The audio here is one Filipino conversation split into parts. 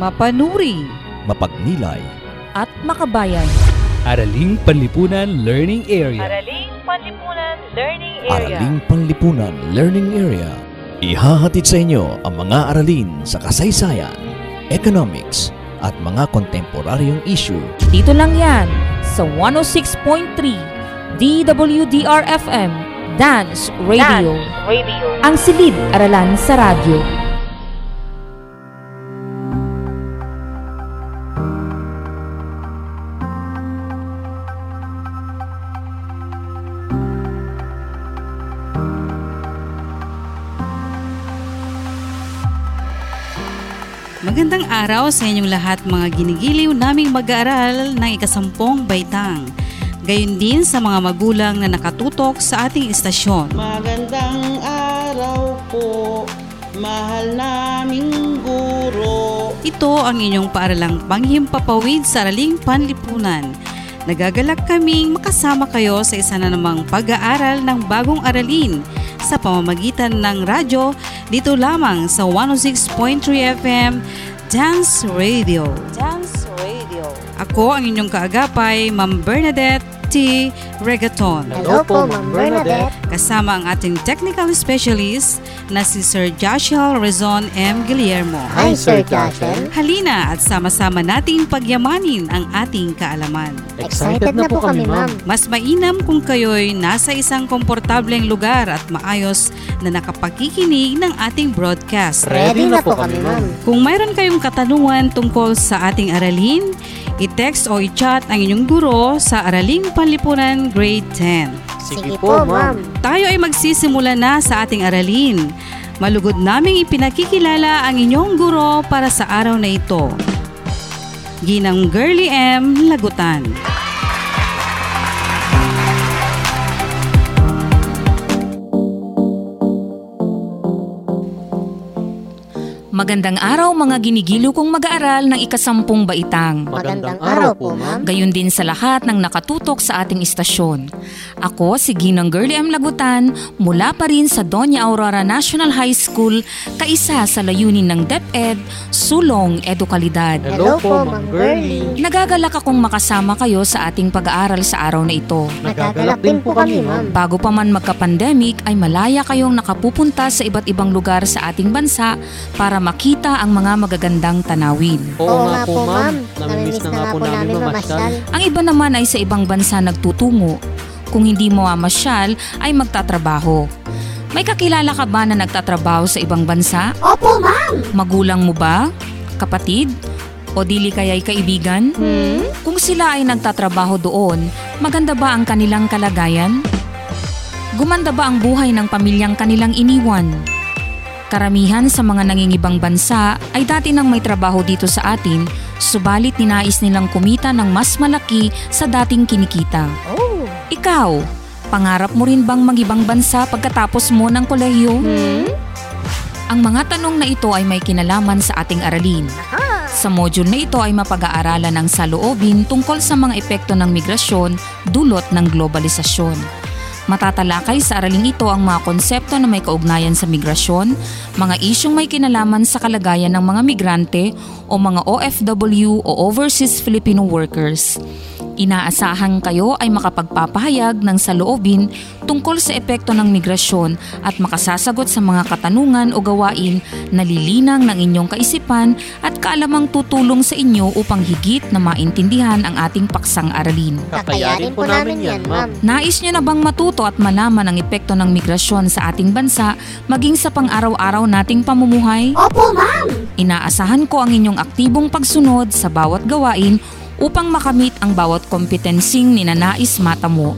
mapanuri mapagnilay, at makabayan. Araling Panlipunan Learning Area. Araling Panlipunan Learning Araling Panlipunan Learning Area. Ihahatid sa inyo ang mga aralin sa kasaysayan, economics, at mga kontemporaryong issue Dito lang yan sa 106.3 DWDR-FM Dance Radio. Ang silid aralan sa radyo. Magandang araw sa inyong lahat mga ginigiliw naming mag-aaral ng ikasampung baitang. Gayon din sa mga magulang na nakatutok sa ating istasyon. Magandang araw po, mahal naming guro. Ito ang inyong paaralang panghimpapawid sa Araling Panlipunan. Nagagalak kaming makasama kayo sa isa na namang pag-aaral ng bagong aralin sa pamamagitan ng radyo dito lamang sa 106.3 FM Dance Radio. Dance Radio. Ako ang inyong kaagapay, Ma'am Bernadette T. Regaton. Hello po, Ma'am Bernadette. Kasama ang ating technical specialist na si Sir Joshua Rezon M. Guillermo. Hi, Sir Joshel. Halina at sama-sama nating pagyamanin ang ating kaalaman. Excited na po kami, ma'am. Mas mainam kung kayo'y nasa isang komportableng lugar at maayos na nakapakikinig ng ating broadcast. Ready na po kami, ma'am. Kung mayroon kayong katanungan tungkol sa ating aralin, i-text o i-chat ang inyong guro sa Araling Panlipunan Grade 10. Sige po, ma'am. Tayo ay magsisimula na sa ating aralin. Malugod naming ipinakikilala ang inyong guro para sa araw na ito. Ginang Girly M. Lagutan. Magandang araw mga ginigilo kong mag-aaral ng ikasampung baitang. Magandang araw po, ma'am. Gayon din sa lahat ng nakatutok sa ating istasyon. Ako si Ginang Girlie M. Lagutan mula pa rin sa Doña Aurora National High School, kaisa sa layunin ng DepEd, Sulong Edukalidad. Hello po, Ma'am Girlie. Nagagalak akong makasama kayo sa ating pag-aaral sa araw na ito. Nagagalak din po kami, ma'am. Bago pa man magka-pandemic ay malaya kayong nakapupunta sa iba't ibang lugar sa ating bansa para makita ang mga magagandang tanawin. Oo nga po, ma'am. Namimiss na nga po namin mamasyal. Ang iba naman ay sa ibang bansa nagtutungo. Kung hindi mo mamasyal ay magtatrabaho. May kakilala ka ba na nagtatrabaho sa ibang bansa? Opo, ma'am. Magulang mo ba? Kapatid? O dili kaya'y kaibigan? Hmm? Kung sila ay nagtatrabaho doon, maganda ba ang kanilang kalagayan? Gumanda ba ang buhay ng pamilyang kanilang iniwan? Karamihan sa mga nangingibang bansa ay dati nang may trabaho dito sa atin, subalit ninais nilang kumita ng mas malaki sa dating kinikita. Oh. Ikaw, pangarap mo rin bang magibang bansa pagkatapos mo ng kolehiyo? Hmm? Ang mga tanong na ito ay may kinalaman sa ating aralin. Sa module na ito ay mapag-aaralan ng saloobin tungkol sa mga epekto ng migrasyon dulot ng globalisasyon. Matatalakay sa araling ito ang mga konsepto na may kaugnayan sa migrasyon, mga isyong may kinalaman sa kalagayan ng mga migrante o mga OFW o Overseas Filipino Workers. Inaasahan kayo ay makapagpapahayag ng saloobin tungkol sa epekto ng migrasyon at makasasagot sa mga katanungan o gawain na lilinang ng inyong kaisipan at kaalamang tutulong sa inyo upang higit na maintindihan ang ating paksang aralin. Kakayanin po namin yan, ma'am. Nais nyo na bang matuto at malaman ang epekto ng migrasyon sa ating bansa maging sa pang-araw-araw nating pamumuhay? Opo, ma'am. Inaasahan ko ang inyong aktibong pagsunod sa bawat gawain upang makamit ang bawat kompetensing ninanais mata mo.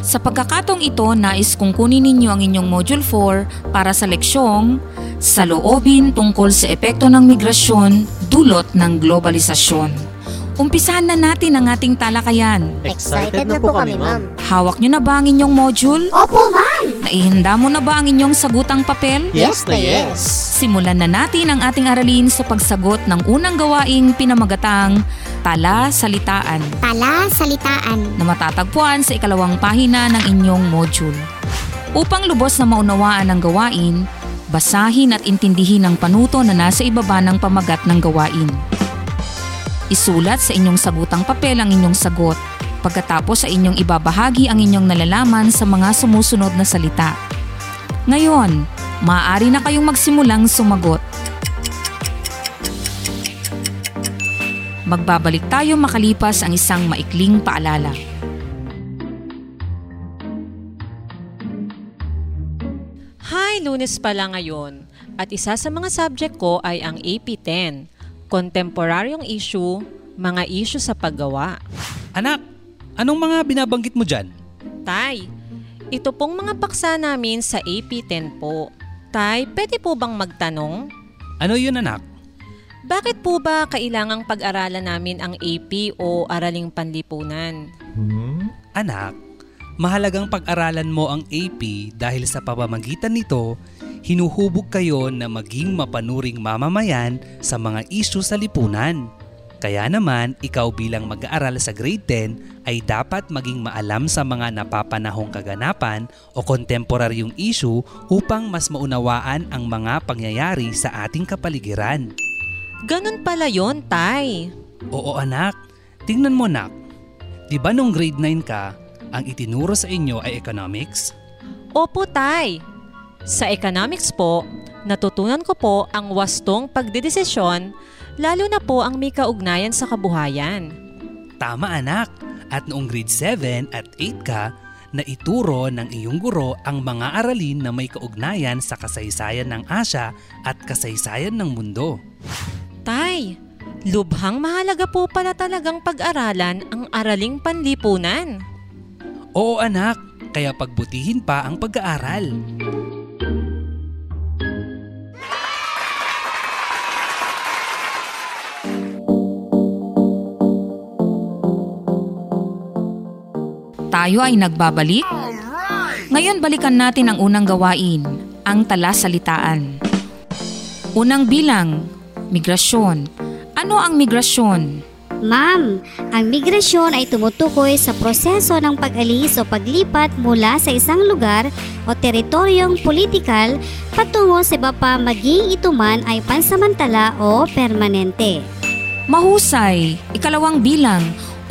Sa pagkakatong ito, nais kong kunin ninyo ang inyong Module 4 para sa leksyong sa loobin tungkol sa epekto ng migrasyon dulot ng globalisasyon. Umpisahan na natin ang ating talakayan. Excited na po kami, ma'am. Hawak nyo na ba ang inyong module? Opo, ma'am! Naihanda mo na ba ang inyong sagutang papel? Yes na yes. Simulan na natin ang ating aralin sa pagsagot ng unang gawaing pinamagatang Tala Salitaan Tala, salitaan. na matatagpuan sa ikalawang pahina ng inyong module. Upang lubos na maunawaan ang gawain, basahin at intindihin ang panuto na nasa ibaba ng pamagat ng gawain. Isulat sa inyong sagutang papel ang inyong sagot. Pagkatapos sa inyong ibabahagi ang inyong nalalaman sa mga sumusunod na salita. Ngayon, maaari na kayong magsimulang sumagot. Magbabalik tayo makalipas ang isang maikling paalala. Hi, lunes pala ngayon. At isa sa mga subject ko ay ang AP10, Kontemporaryong Issue, Mga Issue sa Paggawa. Anak, anong mga binabanggit mo dyan? Tay, ito pong mga paksa namin sa AP10 po. Tay, pwede po bang magtanong? Ano yun anak? Bakit po ba kailangang pag-aralan namin ang AP o Araling Panlipunan? Anak, mahalagang pag-aralan mo ang AP dahil sa pamamagitan nito, hinuhubog kayo na maging mapanuring mamamayan sa mga isyu sa lipunan. Kaya naman, ikaw bilang mag-aaral sa grade 10 ay dapat maging maalam sa mga napapanahong kaganapan o kontemporaryong issue upang mas maunawaan ang mga pangyayari sa ating kapaligiran. Ganun pala yon, Tay. Oo anak, tingnan mo nak. Di ba nung grade 9 ka, ang itinuro sa inyo ay economics? Opo, Tay. Sa economics po, natutunan ko po ang wastong pagdedesisyon, lalo na po ang may kaugnayan sa kabuhayan. Tama anak, at noong grade 7 at 8 ka, na ituro ng iyong guro ang mga aralin na may kaugnayan sa kasaysayan ng Asya at kasaysayan ng mundo. Tay, lubhang mahalaga po pala talagang pag-aralan ang araling panlipunan. Oo anak, kaya pagbutihin pa ang pag-aaral. Tayo ay nagbabalik. Ngayon balikan natin ang unang gawain, ang talasalitaan. Unang bilang, migrasyon. Ano ang migrasyon? Ma'am, ang migrasyon ay tumutukoy sa proseso ng pag-alis o paglipat mula sa isang lugar o teritoryong politikal patungo sa iba pa maging ito man ay pansamantala o permanente. Mahusay. Ikalawang bilang,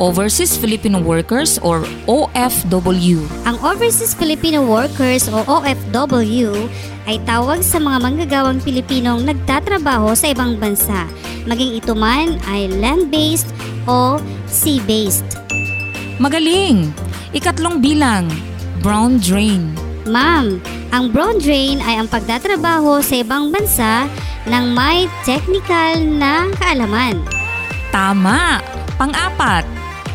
Overseas Filipino Workers or OFW. Ang Overseas Filipino Workers o OFW ay tawag sa mga manggagawang Pilipinong nagtatrabaho sa ibang bansa, maging ito man ay land-based o sea-based. Magaling! Ikatlong bilang, Brown Drain. Ma'am, ang brown drain ay ang pagtatrabaho sa ibang bansa ng may technical na kaalaman. Tama! Pang-apat,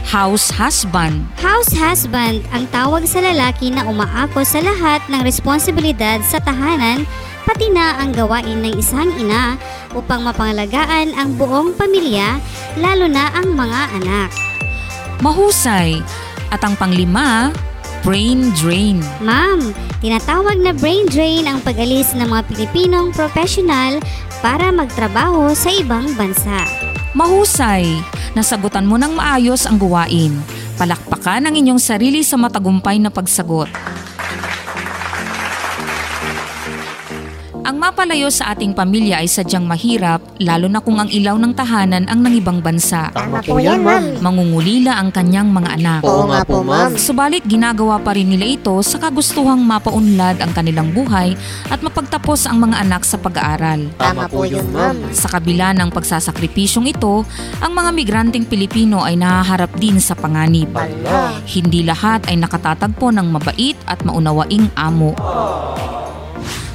House Husband. House husband ang tawag sa lalaki na umaako sa lahat ng responsibilidad sa tahanan pati na ang gawain ng isang ina upang mapangalagaan ang buong pamilya lalo na ang mga anak. Mahusay. At ang panglima, Brain Drain. Ma'am, tinatawag na brain drain ang pag-alis ng mga Pilipinong profesional para magtrabaho sa ibang bansa. Mahusay. Nasagutan mo ng maayos ang gawain. Palakpakan ang inyong sarili sa matagumpay na pagsagot. Ang mapalayo sa ating pamilya ay sadyang mahirap lalo na kung ang ilaw ng tahanan ang nangibang bansa. Tama po yan, ma'am. Mangungulila ang kanyang mga anak. Oo nga po, ma'am. Subalit ginagawa pa rin nila ito sa kagustuhang mapaunlad ang kanilang buhay at mapagtapos ang mga anak sa pag-aaral. Tama po yun, ma'am. Sa kabila ng pagsasakripisyong ito, ang mga migranteng Pilipino ay nahaharap din sa panganib. Ala. Hindi lahat ay nakatatagpo ng mabait at maunawaing amo.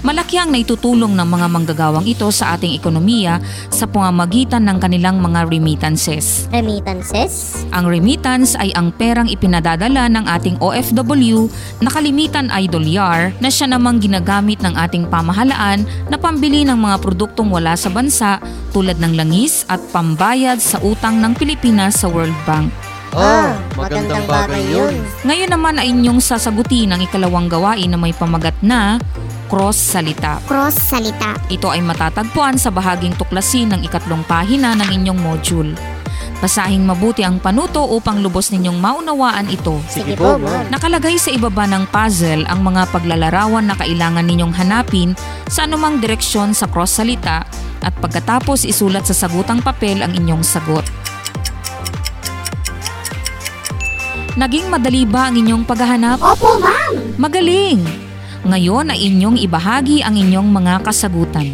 Malaki ang naitutulong ng mga manggagawang ito sa ating ekonomiya sa pamamagitan ng kanilang mga remittances. Remittances? Ang remittance ay ang perang ipinadadala ng ating OFW na kalimitan ay dolyar na siya namang ginagamit ng ating pamahalaan na pambili ng mga produktong wala sa bansa tulad ng langis at pambayad sa utang ng Pilipinas sa World Bank. Ah, magandang bagay yun. Ngayon naman ay inyong sasagutin ang ikalawang gawain na may pamagat na cross salita. Cross salita. Ito ay matatagpuan sa bahaging tuklasin ng ikatlong pahina ng inyong module. Basahing mabuti ang panuto upang lubos ninyong maunawaan ito. Sige po, ma'am. Nakalagay sa ibaba ng puzzle ang mga paglalarawan na kailangan ninyong hanapin sa anumang direksyon sa cross salita at pagkatapos isulat sa sagutang papel ang inyong sagot. Naging madali ba ang inyong paghahanap? Opo, ma'am. Magaling! Ngayon ay inyong ibahagi ang inyong mga kasagutan.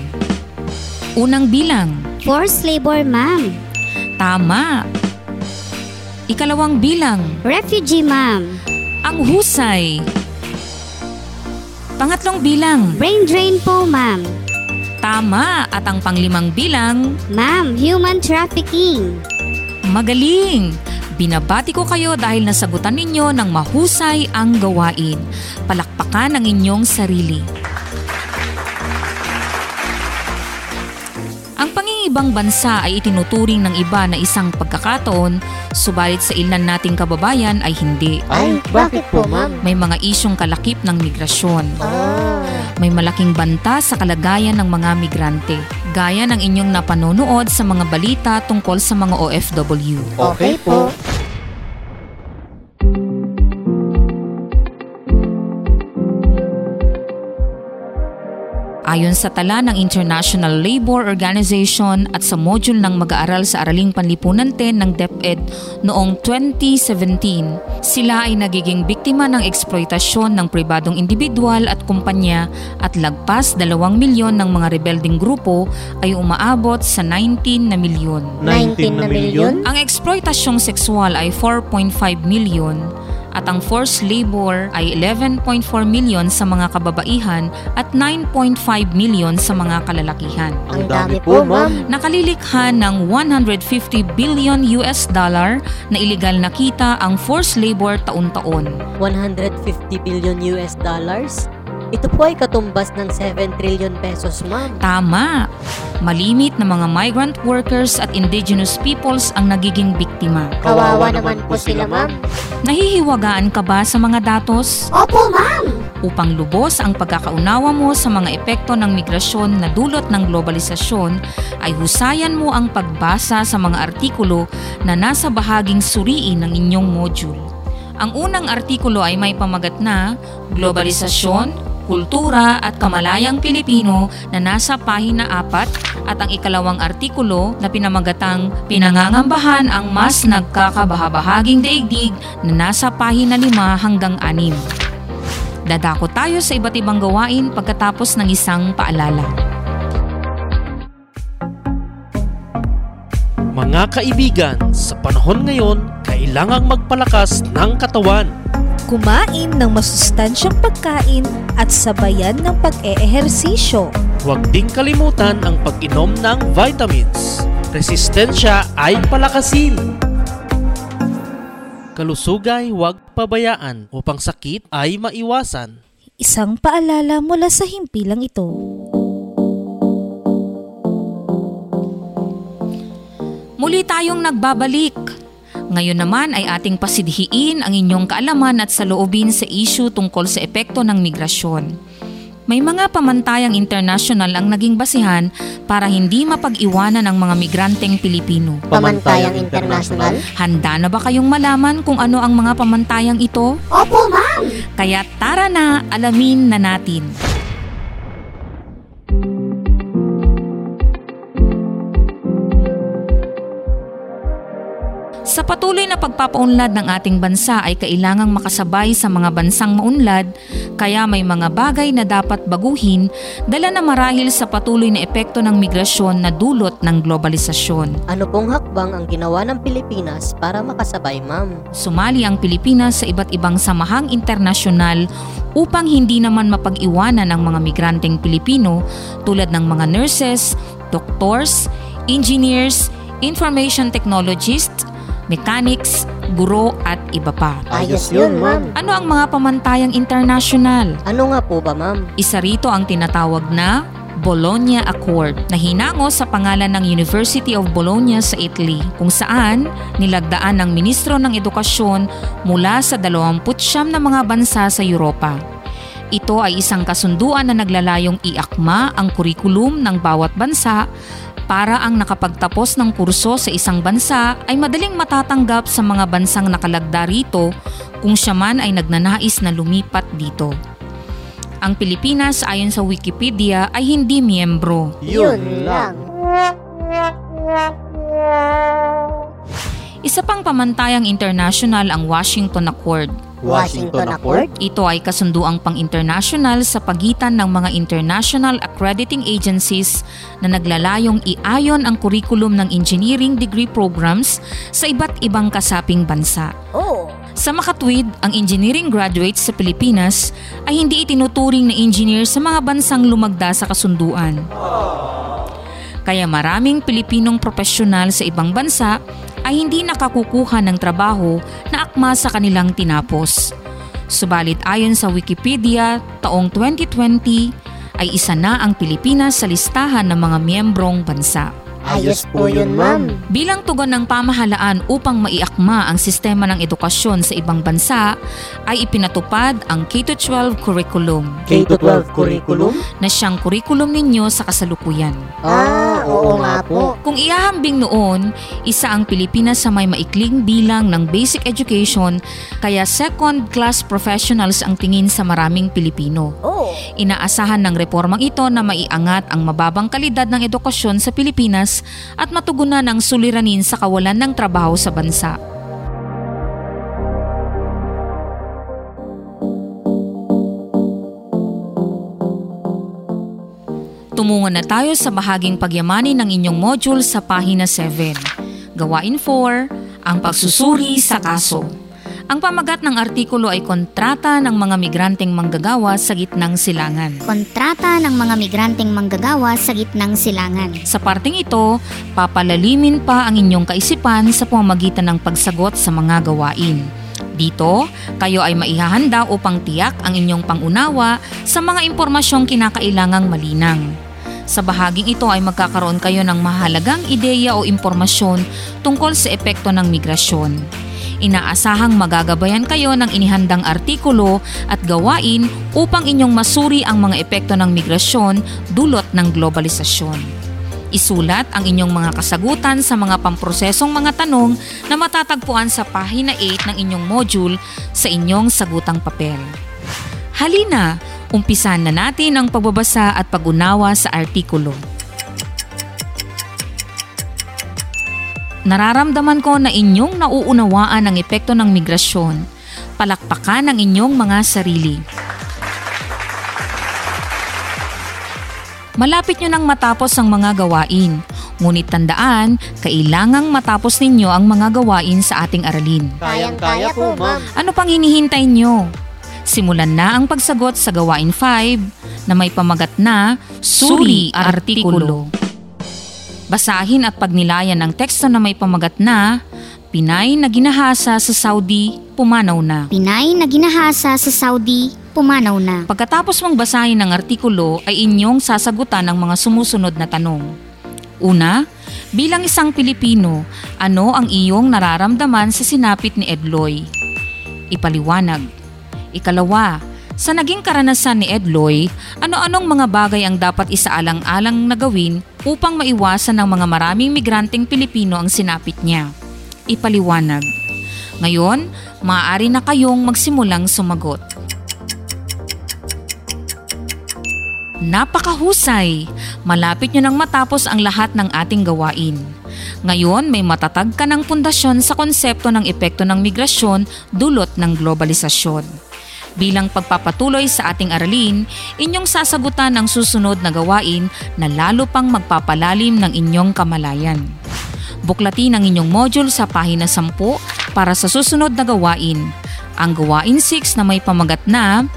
Unang bilang, Forced labor, ma'am. tama. Ikalawang bilang, Refugee, ma'am. ang husay. Pangatlong bilang, Brain drain po, ma'am. tama. At ang panglimang bilang, Ma'am, human trafficking. magaling. Binabati ko kayo dahil nasagutan ninyo ng mahusay ang gawain. Palakpakan ang inyong sarili. Ang pangingibang bansa ay itinuturing ng iba na isang pagkakataon, subalit sa ilan nating kababayan ay hindi. Ay, bakit po, ma'am? May mga isyong kalakip ng migrasyon. Ah, May malaking banta sa kalagayan ng mga migrante, gaya ng inyong napanonood sa mga balita tungkol sa mga OFW. okay po. Ayon sa tala ng International Labour Organization at sa module ng mag-aaral sa Araling Panlipunan 10 ng DepEd noong 2017, sila ay nagiging biktima ng eksploitasyon ng pribadong individual at kumpanya at lagpas 2 milyon ng mga rebelding grupo ay umaabot sa 19 na milyon. 19 na milyon? Ang eksploitasyong sexual ay 4.5 milyon at ang forced labor ay 11.4 milyon sa mga kababaihan at 9.5 milyon sa mga kalalakihan. Ang dami po, ma'am. Nakalilikha ng 150 billion US dollar na iligal na kita ang forced labor taon-taon. 150 billion US dollars? Ito po ay katumbas ng 7 trillion pesos, ma'am. Tama! Malimit na mga migrant workers at indigenous peoples ang nagiging biktima. Kawawa naman po sila, ma'am. Nahihiwagaan ka ba sa mga datos? Opo, ma'am. Upang lubos ang pagkakaunawa mo sa mga epekto ng migrasyon na dulot ng globalisasyon, ay husayan mo ang pagbasa sa mga artikulo na nasa bahaging suriin ng inyong module. Ang unang artikulo ay may pamagat na Globalisasyon, Kultura at Kamalayang Pilipino na nasa pahina 4 at ang ikalawang artikulo na pinamagatang Pinangangambahan ang mas nagkakabahabahaging daigdig na nasa pahina 5 hanggang 6. Dadako tayo sa iba't ibang gawain pagkatapos ng isang paalala. Mga kaibigan, sa panahon ngayon, kailangang magpalakas ng katawan. Kumain ng masustansyang pagkain at sabayan ng pag-eehersisyo. Huwag ding kalimutan ang pag-inom ng vitamins. Resistensya ay palakasin. Kalusugay huwag pabayaan upang sakit ay maiwasan. Isang paalala mula sa himpilang ito. Muli tayong nagbabalik. Ngayon naman ay ating pasidhiin ang inyong kaalaman at saloobin sa issue tungkol sa epekto ng migrasyon. May mga pamantayang international ang naging basihan para hindi mapag-iwanan ang mga migranteng Pilipino. Pamantayang international? Handa na ba kayong malaman kung ano ang mga pamantayang ito? Opo, ma'am. Kaya tara na, alamin na natin. Patuloy na pagpapaunlad ng ating bansa ay kailangang makasabay sa mga bansang maunlad, kaya may mga bagay na dapat baguhin dala na marahil sa patuloy na epekto ng migrasyon na dulot ng globalisasyon. Ano pong hakbang ang ginawa ng Pilipinas para makasabay, ma'am? Sumali ang Pilipinas sa iba't ibang samahang internasyonal upang hindi naman mapag-iwanan ang mga migranteng Pilipino tulad ng mga nurses, doctors, engineers, information technologists, mechanics, guro at iba pa. Ayos yun, ma'am. Ano ang mga pamantayang international? Ano nga po ba, ma'am? Isa rito ang tinatawag na Bologna Accord na hinango sa pangalan ng University of Bologna sa Italy kung saan nilagdaan ng Ministro ng Edukasyon mula sa 29 na mga bansa sa Europa. Ito ay isang kasunduan na naglalayong iakma ang kurikulum ng bawat bansa para ang nakapagtapos ng kurso sa isang bansa ay madaling matatanggap sa mga bansang nakalagda rito kung siya man ay nagnanais na lumipat dito. Ang Pilipinas ayon sa Wikipedia ay hindi miyembro. Yun lang. Isa pang pamantayang international ang Washington Accord. Washington Accord? Ito ay kasunduang pang-international sa pagitan ng mga international accrediting agencies na naglalayong iayon ang kurikulum ng engineering degree programs sa iba't ibang kasaping bansa. Oh. Sa makatwid, ang engineering graduates sa Pilipinas ay hindi itinuturing na engineer sa mga bansang lumagda sa kasunduan. Kaya maraming Pilipinong profesional sa ibang bansa ay hindi nakakukuha ng trabaho na akma sa kanilang tinapos. Subalit ayon sa Wikipedia, taong 2020 ay isa na ang Pilipinas sa listahan ng mga miyembrong bansa. Ayos po yun, ma'am. Bilang tugon ng pamahalaan upang maiakma ang sistema ng edukasyon sa ibang bansa, ay ipinatupad ang K-12 curriculum K-12 curriculum? na siyang curriculum ninyo sa kasalukuyan. Ah, oo nga po. Kung iahambing noon, isa ang Pilipinas sa may maikling bilang ng basic education kaya second-class professionals ang tingin sa maraming Pilipino. Oh. Inaasahan ng reformang ito na maiangat ang mababang kalidad ng edukasyon sa Pilipinas at matugunan ang suliranin sa kawalan ng trabaho sa bansa. Tumungo na tayo sa bahaging pagyamanin ng inyong module sa pahina 7. Gawain 4, ang pagsusuri sa kaso. Ang pamagat ng artikulo ay kontrata ng mga migranteng manggagawa sa gitnang silangan. Kontrata ng mga migranteng manggagawa sa gitnang silangan. Sa parteng ito, papalalimin pa ang inyong kaisipan sa pamamagitan ng pagsagot sa mga gawain. Dito, kayo ay maihahanda upang tiyak ang inyong pangunawa sa mga impormasyong kinakailangang malinang. Sa bahaging ito ay magkakaroon kayo ng mahalagang ideya o impormasyon tungkol sa epekto ng migrasyon. Inaasahang magagabayan kayo ng inihandang artikulo at gawain upang inyong masuri ang mga epekto ng migrasyon dulot ng globalisasyon. Isulat ang inyong mga kasagutan sa mga pamprosesong mga tanong na matatagpuan sa pahina 8 ng inyong module sa inyong sagutang papel. Halina, umpisan na natin ang pagbabasa at pag-unawa sa artikulo. Nararamdaman ko na inyong nauunawaan ang epekto ng migrasyon. Palakpakan ang inyong mga sarili. Malapit nyo nang matapos ang mga gawain. Ngunit tandaan, kailangang matapos ninyo ang mga gawain sa ating aralin. Kayang-kaya po, ma'am. Ano pang hinihintay nyo? Simulan na ang pagsagot sa gawain 5 na may pamagat na Suri Artikulo. Basahin at pagnilayan ang teksto na may pamagat na Pinay na ginahasa sa Saudi, pumanaw na. Pinay na ginahasa sa Saudi, pumanaw na. Pagkatapos mong basahin ang artikulo ay inyong sasagutan ang mga sumusunod na tanong. Una, bilang isang Pilipino, ano ang iyong nararamdaman sa sinapit ni Edloy? Ipaliwanag. Ikalawa, sa naging karanasan ni Edloy, ano-anong mga bagay ang dapat isaalang-alang na gawin upang maiwasan ng mga maraming migranteng Pilipino ang sinapit niya? Ipaliwanag. Ngayon, maaari na kayong magsimulang sumagot. Napakahusay! Malapit nyo nang matapos ang lahat ng ating gawain. Ngayon, may matatag ka ng pundasyon sa konsepto ng epekto ng migrasyon dulot ng globalisasyon. Bilang pagpapatuloy sa ating aralin, inyong sasagutan ang susunod na gawain na lalo pang magpapalalim ng inyong kamalayan. Buklatin ang inyong module sa pahina 10 para sa susunod na gawain. Ang gawain 6 na may pamagat na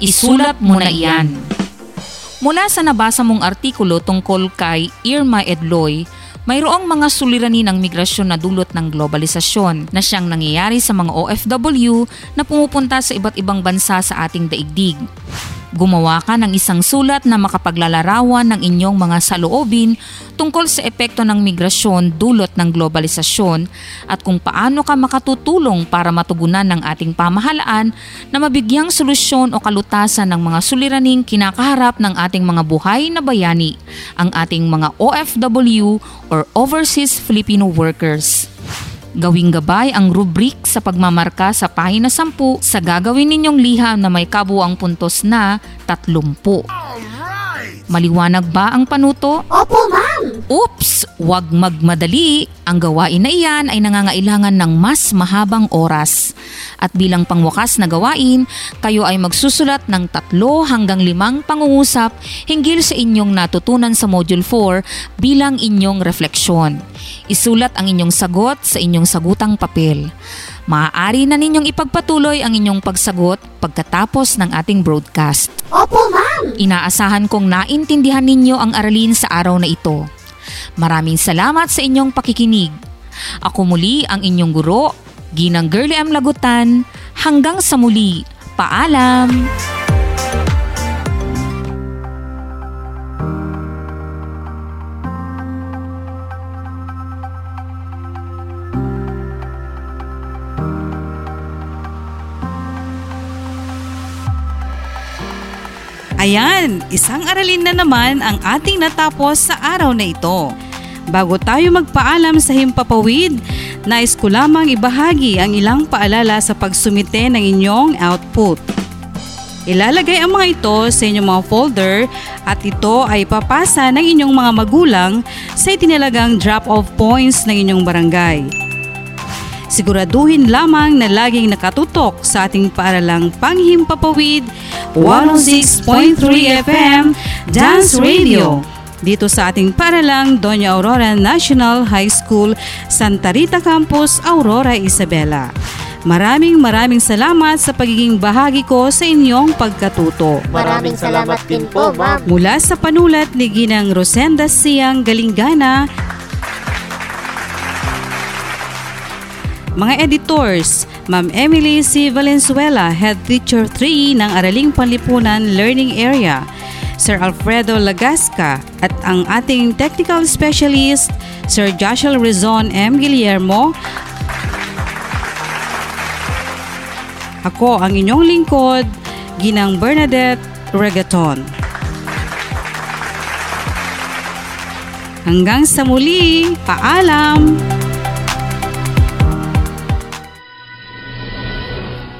Isulat mo na iyan. Mula sa nabasa mong artikulo tungkol kay Irma Edloy, mayroong mga suliranin ng migrasyon na dulot ng globalisasyon na siyang nangyayari sa mga OFW na pumupunta sa iba't ibang bansa sa ating daigdig. Gumawa ka ng isang sulat na makapaglalarawan ng inyong mga saloobin tungkol sa epekto ng migrasyon dulot ng globalisasyon at kung paano ka makatutulong para matugunan ng ating pamahalaan na mabigyang solusyon o kalutasan ng mga suliraning kinakaharap ng ating mga buhay na bayani, ang ating mga OFW or Overseas Filipino Workers. Gawing gabay ang rubrik sa pagmamarka sa pahina 10 sa gagawin ninyong liham na may kabuang puntos na 30. Maliwanag ba ang panuto? Oops! Huwag magmadali. Ang gawain na iyan ay nangangailangan ng mas mahabang oras. At bilang pangwakas na gawain, kayo ay magsusulat ng tatlo hanggang limang pangungusap hinggil sa inyong natutunan sa Module 4 bilang inyong refleksyon. Isulat ang inyong sagot sa inyong sagutang papel. Maaari na ninyong ipagpatuloy ang inyong pagsagot pagkatapos ng ating broadcast. Opo, ma'am! Inaasahan kong naintindihan ninyo ang aralin sa araw na ito. Maraming salamat sa inyong pakikinig. Ako muli ang inyong guro, Ginang Girly M. Lagutan. Hanggang sa muli, paalam! Ayan, isang aralin na naman ang ating natapos sa araw na ito. Bago tayo magpaalam sa himpapawid, nais ko lamang ibahagi ang ilang paalala sa pagsumite ng inyong output. Ilalagay ang mga ito sa inyong mga folder at ito ay papasa ng inyong mga magulang sa itinalagang drop-off points ng inyong barangay. Siguraduhin lamang na laging nakatutok sa ating paaralang panghimpapawid 106.3 FM Dance Radio dito sa ating paralang Doña Aurora National High School, Santa Rita Campus, Aurora, Isabela. Maraming maraming salamat sa pagiging bahagi ko sa inyong pagkatuto. Maraming salamat din po, ma'am. Mula sa panulat ni Ginang Rosenda Siyang Galinggana, Mga editors, Ma'am Emily C. Valenzuela, Head Teacher 3 ng Araling Panlipunan Learning Area, Sir Alfredo Lagasca at ang ating technical specialist, Sir Joshua Rizon M. Guillermo. Ako ang inyong lingkod, Ginang Bernadette Regaton. Hanggang sa muli, paalam!